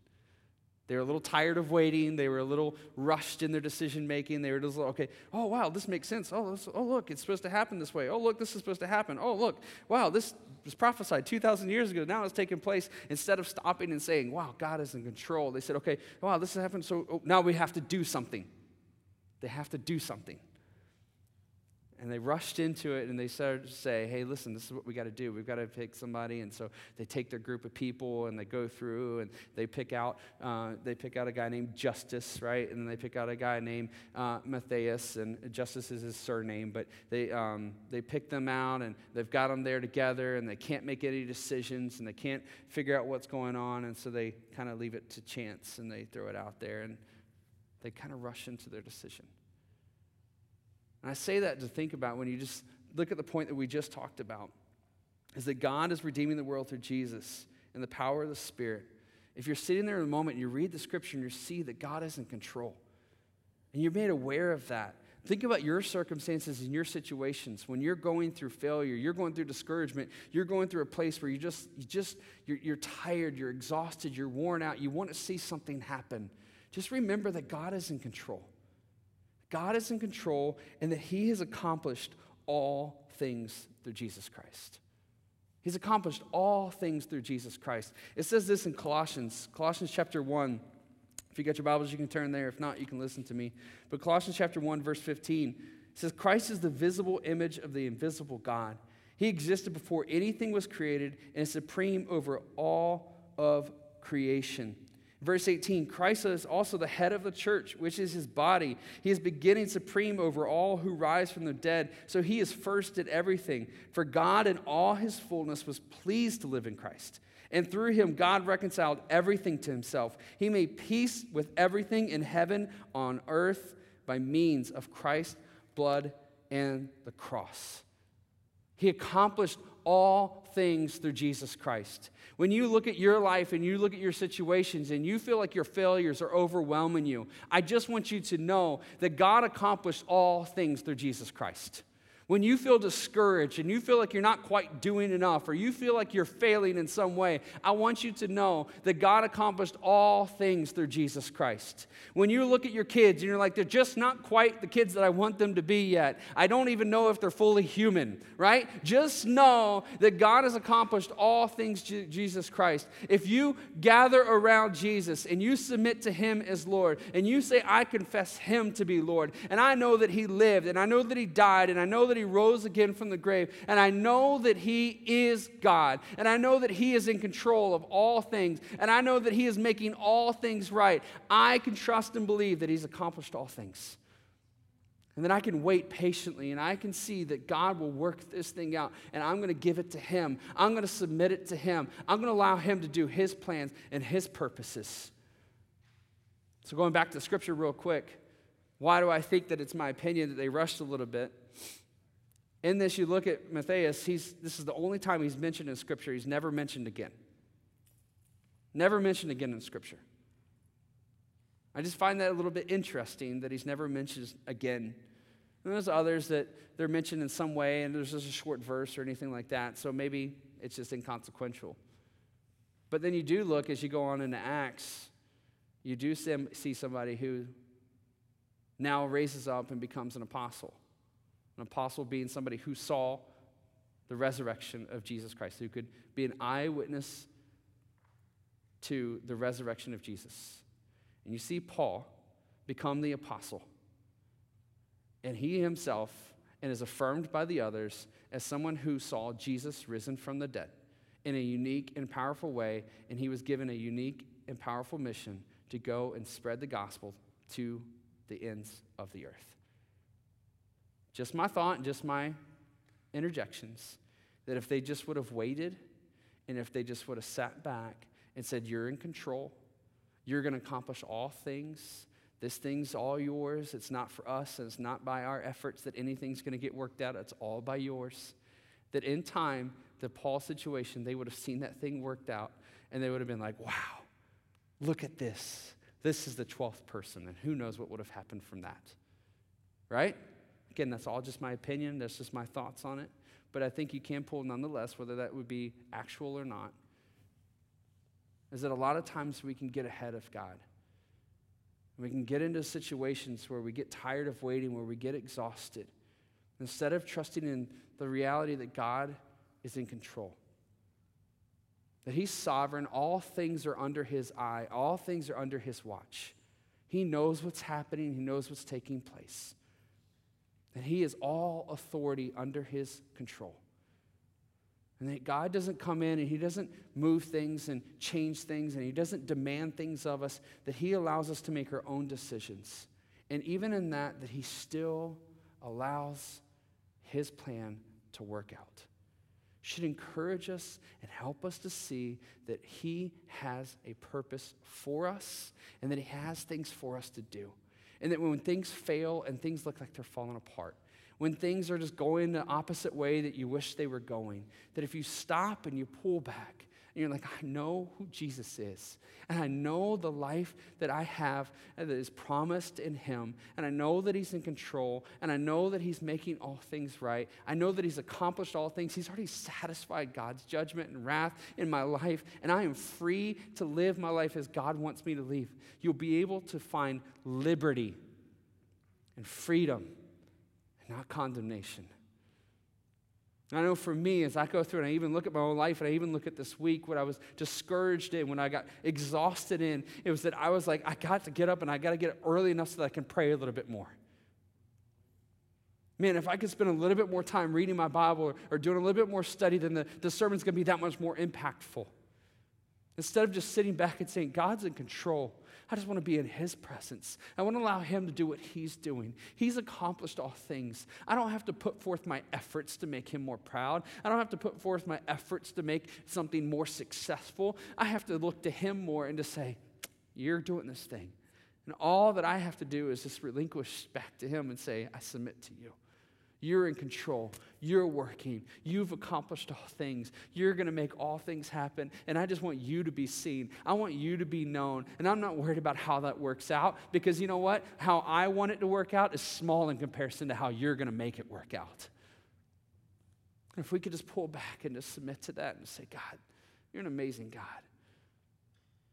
They were a little tired of waiting. They were a little rushed in their decision making. They were just like, okay, oh, wow, this makes sense. Oh, this, oh, look, it's supposed to happen this way. Oh, look, this is supposed to happen. Oh, look, wow, this was prophesied 2,000 years ago. Now it's taking place. Instead of stopping and saying, wow, God is in control, they said, okay, wow, this has happened. So oh, now we have to do something. They have to do something. And they rushed into it and they started to say, hey, listen, this is what we got to do. We've got to pick somebody. And so they take their group of people and they go through and they pick out, uh, they pick out a guy named Justus, right? And then they pick out a guy named uh, Matthias, and Justus is his surname. But they, um, they pick them out and they've got them there together and they can't make any decisions and they can't figure out what's going on. And so they kind of leave it to chance and they throw it out there and they kind of rush into their decision. And I say that to think about when you just look at the point that we just talked about is that God is redeeming the world through Jesus and the power of the Spirit. If you're sitting there in a moment and you read the scripture and you see that God is in control, and you're made aware of that, think about your circumstances and your situations. When you're going through failure, you're going through discouragement, you're going through a place where you just, you just, you're, you're tired, you're exhausted, you're worn out, you want to see something happen. Just remember that God is in control. God is in control and that He has accomplished all things through Jesus Christ. He's accomplished all things through Jesus Christ. It says this in Colossians, Colossians chapter 1. If you got your Bibles, you can turn there. If not, you can listen to me. But Colossians chapter 1, verse 15 says, Christ is the visible image of the invisible God. He existed before anything was created and is supreme over all of creation. Verse 18 Christ is also the head of the church, which is his body. He is beginning supreme over all who rise from the dead. So he is first at everything. For God in all his fullness was pleased to live in Christ. And through him, God reconciled everything to himself. He made peace with everything in heaven, on earth, by means of Christ's blood and the cross. He accomplished all things through Jesus Christ. When you look at your life and you look at your situations and you feel like your failures are overwhelming you, I just want you to know that God accomplished all things through Jesus Christ. When you feel discouraged and you feel like you're not quite doing enough or you feel like you're failing in some way, I want you to know that God accomplished all things through Jesus Christ. When you look at your kids and you're like, they're just not quite the kids that I want them to be yet, I don't even know if they're fully human, right? Just know that God has accomplished all things Jesus Christ. If you gather around Jesus and you submit to Him as Lord and you say, I confess Him to be Lord, and I know that He lived and I know that He died and I know that that he rose again from the grave, and I know that he is God, and I know that he is in control of all things, and I know that he is making all things right, I can trust and believe that he's accomplished all things. And then I can wait patiently and I can see that God will work this thing out and I'm going to give it to Him. I'm going to submit it to Him. I'm going to allow Him to do His plans and His purposes. So, going back to Scripture real quick, why do I think that it's my opinion that they rushed a little bit? In this, you look at Matthias, he's, this is the only time he's mentioned in Scripture. He's never mentioned again. Never mentioned again in Scripture. I just find that a little bit interesting that he's never mentioned again. And there's others that they're mentioned in some way, and there's just a short verse or anything like that, so maybe it's just inconsequential. But then you do look as you go on into Acts, you do see somebody who now raises up and becomes an apostle. An apostle being somebody who saw the resurrection of Jesus Christ, who could be an eyewitness to the resurrection of Jesus. And you see Paul become the apostle. And he himself and is affirmed by the others as someone who saw Jesus risen from the dead in a unique and powerful way, and he was given a unique and powerful mission to go and spread the gospel to the ends of the earth. Just my thought, just my interjections, that if they just would have waited and if they just would have sat back and said, You're in control, you're going to accomplish all things. This thing's all yours. It's not for us, and it's not by our efforts that anything's going to get worked out. It's all by yours. That in time, the Paul situation, they would have seen that thing worked out, and they would have been like, wow, look at this. This is the 12th person, and who knows what would have happened from that. Right? Again, that's all just my opinion, that's just my thoughts on it. But I think you can pull nonetheless, whether that would be actual or not. Is that a lot of times we can get ahead of God. We can get into situations where we get tired of waiting, where we get exhausted. Instead of trusting in the reality that God is in control, that He's sovereign, all things are under His eye, all things are under His watch. He knows what's happening, He knows what's taking place that He is all authority under His control. And that God doesn't come in and He doesn't move things and change things and He doesn't demand things of us, that He allows us to make our own decisions. And even in that, that He still allows His plan to work out. Should encourage us and help us to see that He has a purpose for us and that He has things for us to do. And that when things fail and things look like they're falling apart, when things are just going the opposite way that you wish they were going, that if you stop and you pull back you're like, I know who Jesus is, and I know the life that I have that is promised in Him, and I know that He's in control, and I know that He's making all things right. I know that He's accomplished all things. He's already satisfied God's judgment and wrath in my life, and I am free to live my life as God wants me to live. You'll be able to find liberty and freedom and not condemnation. I know for me, as I go through and I even look at my own life and I even look at this week, what I was discouraged in, when I got exhausted in, it was that I was like, I got to get up and I got to get up early enough so that I can pray a little bit more. Man, if I could spend a little bit more time reading my Bible or, or doing a little bit more study, then the, the sermon's going to be that much more impactful. Instead of just sitting back and saying, God's in control. I just want to be in His presence. I want to allow Him to do what He's doing. He's accomplished all things. I don't have to put forth my efforts to make Him more proud. I don't have to put forth my efforts to make something more successful. I have to look to Him more and to say, You're doing this thing. And all that I have to do is just relinquish back to Him and say, I submit to you. You're in control. You're working. You've accomplished all things. You're going to make all things happen. And I just want you to be seen. I want you to be known. And I'm not worried about how that works out because you know what? How I want it to work out is small in comparison to how you're going to make it work out. If we could just pull back and just submit to that and say, God, you're an amazing God.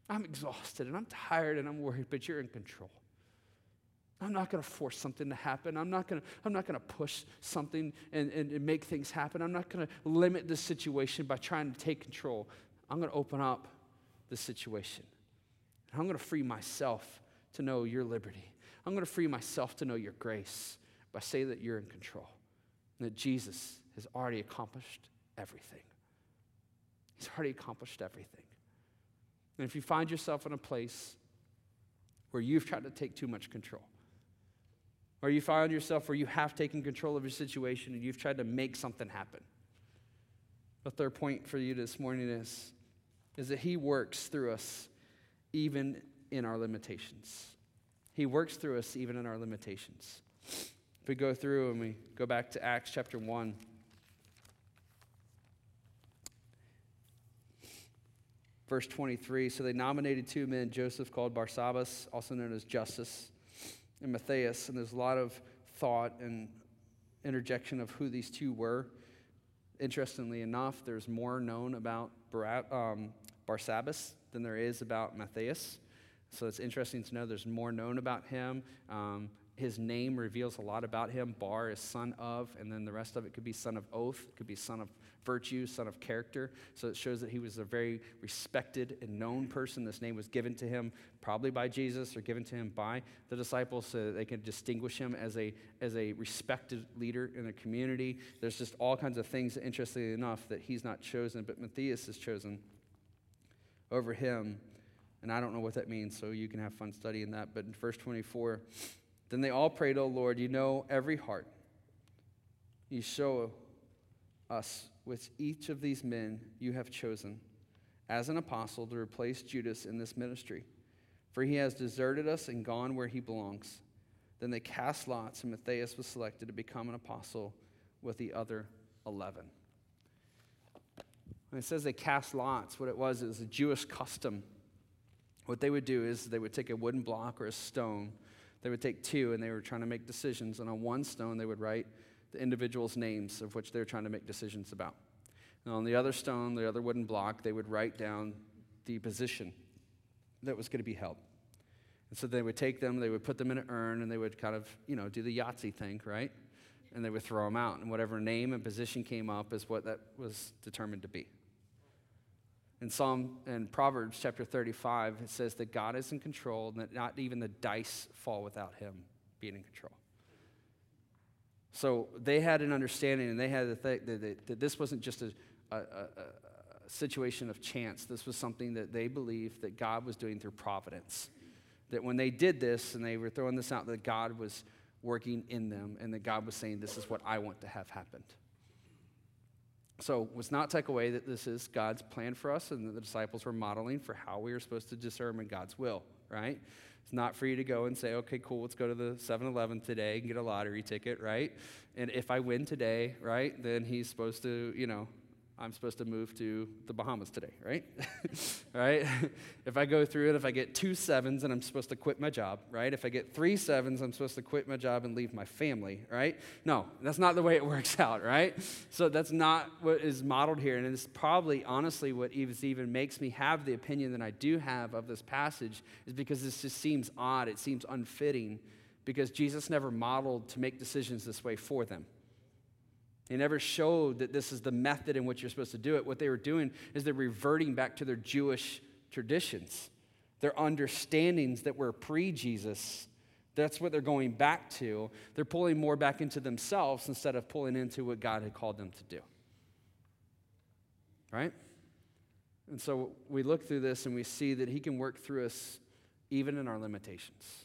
I'm exhausted and I'm tired and I'm worried, but you're in control. I'm not going to force something to happen. I'm not going to, I'm not going to push something and, and, and make things happen. I'm not going to limit the situation by trying to take control. I'm going to open up the situation. And I'm going to free myself to know your liberty. I'm going to free myself to know your grace by saying that you're in control and that Jesus has already accomplished everything. He's already accomplished everything. And if you find yourself in a place where you've tried to take too much control, or you find yourself where you have taken control of your situation and you've tried to make something happen, the third point for you this morning is, is that He works through us even in our limitations. He works through us even in our limitations. If we go through and we go back to Acts chapter 1, verse 23. So they nominated two men, Joseph called Barsabbas, also known as Justus, and Matthias. And there's a lot of thought and interjection of who these two were. Interestingly enough, there's more known about um, Barsabbas than there is about Matthias. So it's interesting to know there's more known about him. Um, his name reveals a lot about him. Bar is son of, and then the rest of it could be son of oath, could be son of virtue, son of character. So it shows that he was a very respected and known person. This name was given to him probably by Jesus or given to him by the disciples so they could distinguish him as a, as a respected leader in the community. There's just all kinds of things, interestingly enough, that he's not chosen, but Matthias is chosen over him. And I don't know what that means, so you can have fun studying that. But in verse 24, then they all prayed, O Lord, you know every heart. You show us with each of these men you have chosen as an apostle to replace Judas in this ministry. For he has deserted us and gone where he belongs. Then they cast lots, and Matthias was selected to become an apostle with the other 11. When it says they cast lots, what it was is a Jewish custom. What they would do is they would take a wooden block or a stone they would take two and they were trying to make decisions. And on one stone, they would write the individual's names of which they're trying to make decisions about. And on the other stone, the other wooden block, they would write down the position that was going to be held. And so they would take them, they would put them in an urn, and they would kind of, you know, do the Yahtzee thing, right? And they would throw them out. And whatever name and position came up is what that was determined to be. In Psalm and Proverbs chapter 35, it says that God is in control and that not even the dice fall without him being in control. So they had an understanding and they had the thing that, that, that this wasn't just a, a, a, a situation of chance. This was something that they believed that God was doing through providence. That when they did this and they were throwing this out, that God was working in them and that God was saying, This is what I want to have happened. So let's not take away that this is God's plan for us and that the disciples were modeling for how we are supposed to discern God's will, right? It's not for you to go and say, okay, cool, let's go to the 7 Eleven today and get a lottery ticket, right? And if I win today, right, then he's supposed to, you know, I'm supposed to move to the Bahamas today, right? *laughs* right? if I go through it, if I get two sevens, and I'm supposed to quit my job, right? If I get three sevens, I'm supposed to quit my job and leave my family, right? No, that's not the way it *laughs* works out, right? So that's not what is modeled here. And it's probably, honestly, what even makes me have the opinion that I do have of this passage is because this just seems odd. It seems unfitting because Jesus never modeled to make decisions this way for them. They never showed that this is the method in which you're supposed to do it. What they were doing is they're reverting back to their Jewish traditions, their understandings that were pre Jesus. That's what they're going back to. They're pulling more back into themselves instead of pulling into what God had called them to do. Right? And so we look through this and we see that He can work through us even in our limitations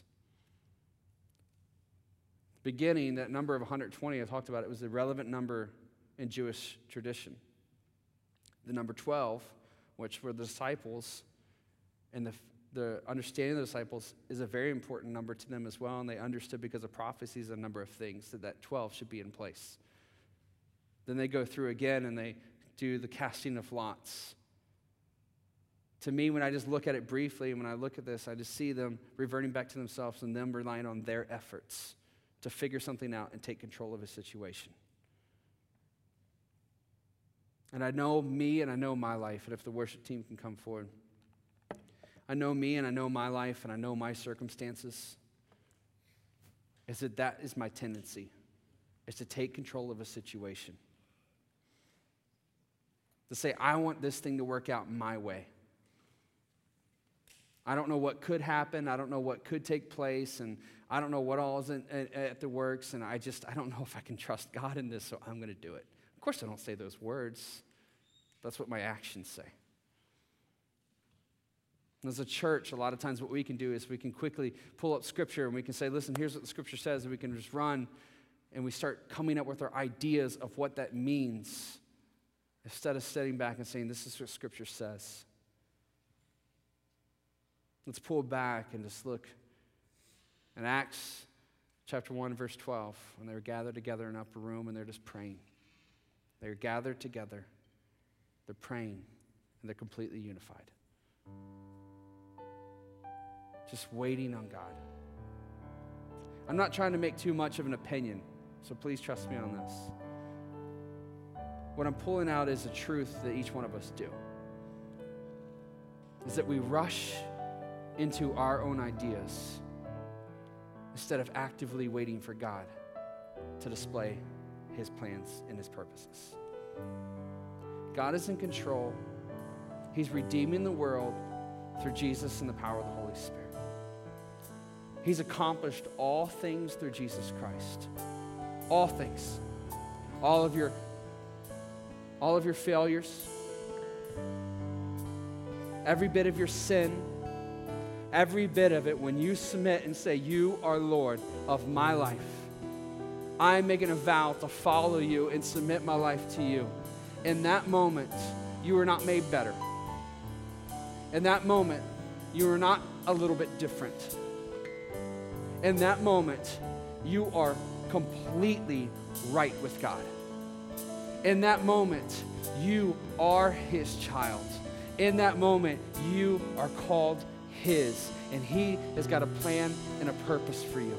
beginning, that number of 120 I talked about, it was a relevant number in Jewish tradition. The number 12, which were the disciples, and the, the understanding of the disciples is a very important number to them as well, and they understood because of prophecies a number of things that that 12 should be in place. Then they go through again and they do the casting of lots. To me, when I just look at it briefly, when I look at this, I just see them reverting back to themselves and them relying on their efforts to figure something out and take control of a situation. And I know me and I know my life. And if the worship team can come forward, I know me and I know my life and I know my circumstances. Is that that is my tendency, is to take control of a situation. To say, I want this thing to work out my way. I don't know what could happen. I don't know what could take place. And I don't know what all is in, at, at the works. And I just, I don't know if I can trust God in this, so I'm going to do it. Of course, I don't say those words. That's what my actions say. As a church, a lot of times what we can do is we can quickly pull up scripture and we can say, listen, here's what the scripture says, and we can just run and we start coming up with our ideas of what that means instead of sitting back and saying, this is what scripture says. Let's pull back and just look in Acts chapter 1, verse 12, when they were gathered together in an upper room and they're just praying. They're gathered together, they're praying, and they're completely unified. Just waiting on God. I'm not trying to make too much of an opinion, so please trust me on this. What I'm pulling out is a truth that each one of us do. Is that we rush into our own ideas instead of actively waiting for God to display his plans and his purposes. God is in control. He's redeeming the world through Jesus and the power of the Holy Spirit. He's accomplished all things through Jesus Christ. All things. All of your all of your failures. Every bit of your sin every bit of it, when you submit and say, You are Lord of my life, I'm making a vow to follow you and submit my life to you. In that moment, you are not made better. In that moment, you are not a little bit different. In that moment, you are completely right with God. In that moment, you are His child. In that moment, you are called his, and He has got a plan and a purpose for you.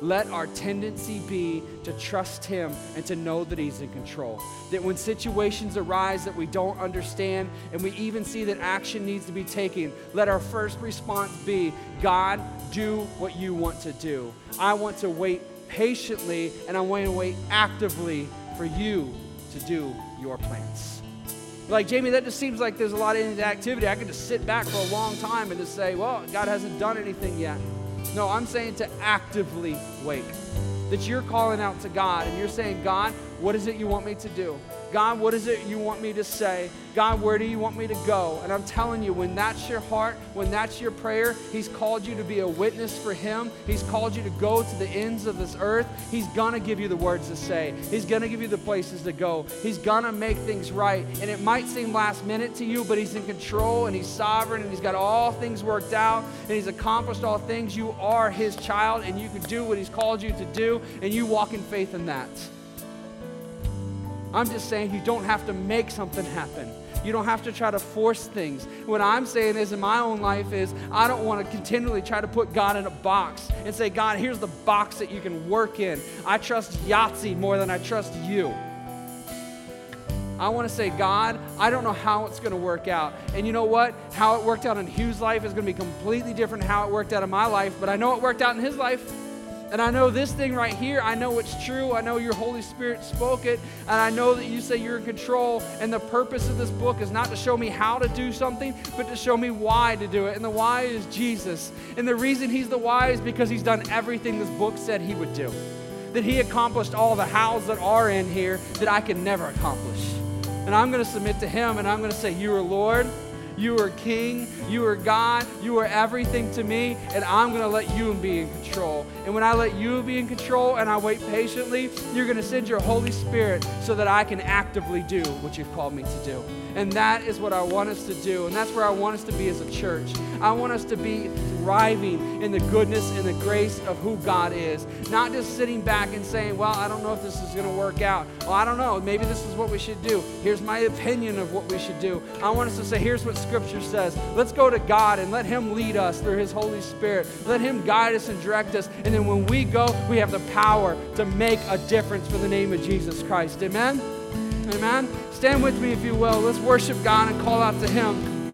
Let our tendency be to trust Him and to know that He's in control. That when situations arise that we don't understand and we even see that action needs to be taken, let our first response be God, do what you want to do. I want to wait patiently and I want to wait actively for you to do your plans. Like, Jamie, that just seems like there's a lot of inactivity. I could just sit back for a long time and just say, well, God hasn't done anything yet. No, I'm saying to actively wait. That you're calling out to God and you're saying, God, what is it you want me to do? God, what is it you want me to say? God, where do you want me to go? And I'm telling you, when that's your heart, when that's your prayer, He's called you to be a witness for Him. He's called you to go to the ends of this earth. He's going to give you the words to say, He's going to give you the places to go. He's going to make things right. And it might seem last minute to you, but He's in control and He's sovereign and He's got all things worked out and He's accomplished all things. You are His child and you can do what He's called you to do, and you walk in faith in that. I'm just saying you don't have to make something happen. You don't have to try to force things. What I'm saying is in my own life is I don't want to continually try to put God in a box and say, God, here's the box that you can work in. I trust Yahtzee more than I trust you. I want to say, God, I don't know how it's going to work out. And you know what? How it worked out in Hugh's life is going to be completely different how it worked out in my life, but I know it worked out in his life. And I know this thing right here, I know it's true. I know your Holy Spirit spoke it. And I know that you say you're in control. And the purpose of this book is not to show me how to do something, but to show me why to do it. And the why is Jesus. And the reason he's the why is because he's done everything this book said he would do. That he accomplished all the hows that are in here that I can never accomplish. And I'm going to submit to him and I'm going to say, You are Lord. You are King. You are God. You are everything to me, and I'm going to let you be in control. And when I let you be in control and I wait patiently, you're going to send your Holy Spirit so that I can actively do what you've called me to do. And that is what I want us to do. And that's where I want us to be as a church. I want us to be thriving in the goodness and the grace of who God is. Not just sitting back and saying, well, I don't know if this is going to work out. Well, I don't know. Maybe this is what we should do. Here's my opinion of what we should do. I want us to say, here's what Scripture says. Let's go to God and let Him lead us through His Holy Spirit. Let Him guide us and direct us. And then when we go, we have the power to make a difference for the name of Jesus Christ. Amen? Amen. Stand with me if you will. Let's worship God and call out to Him.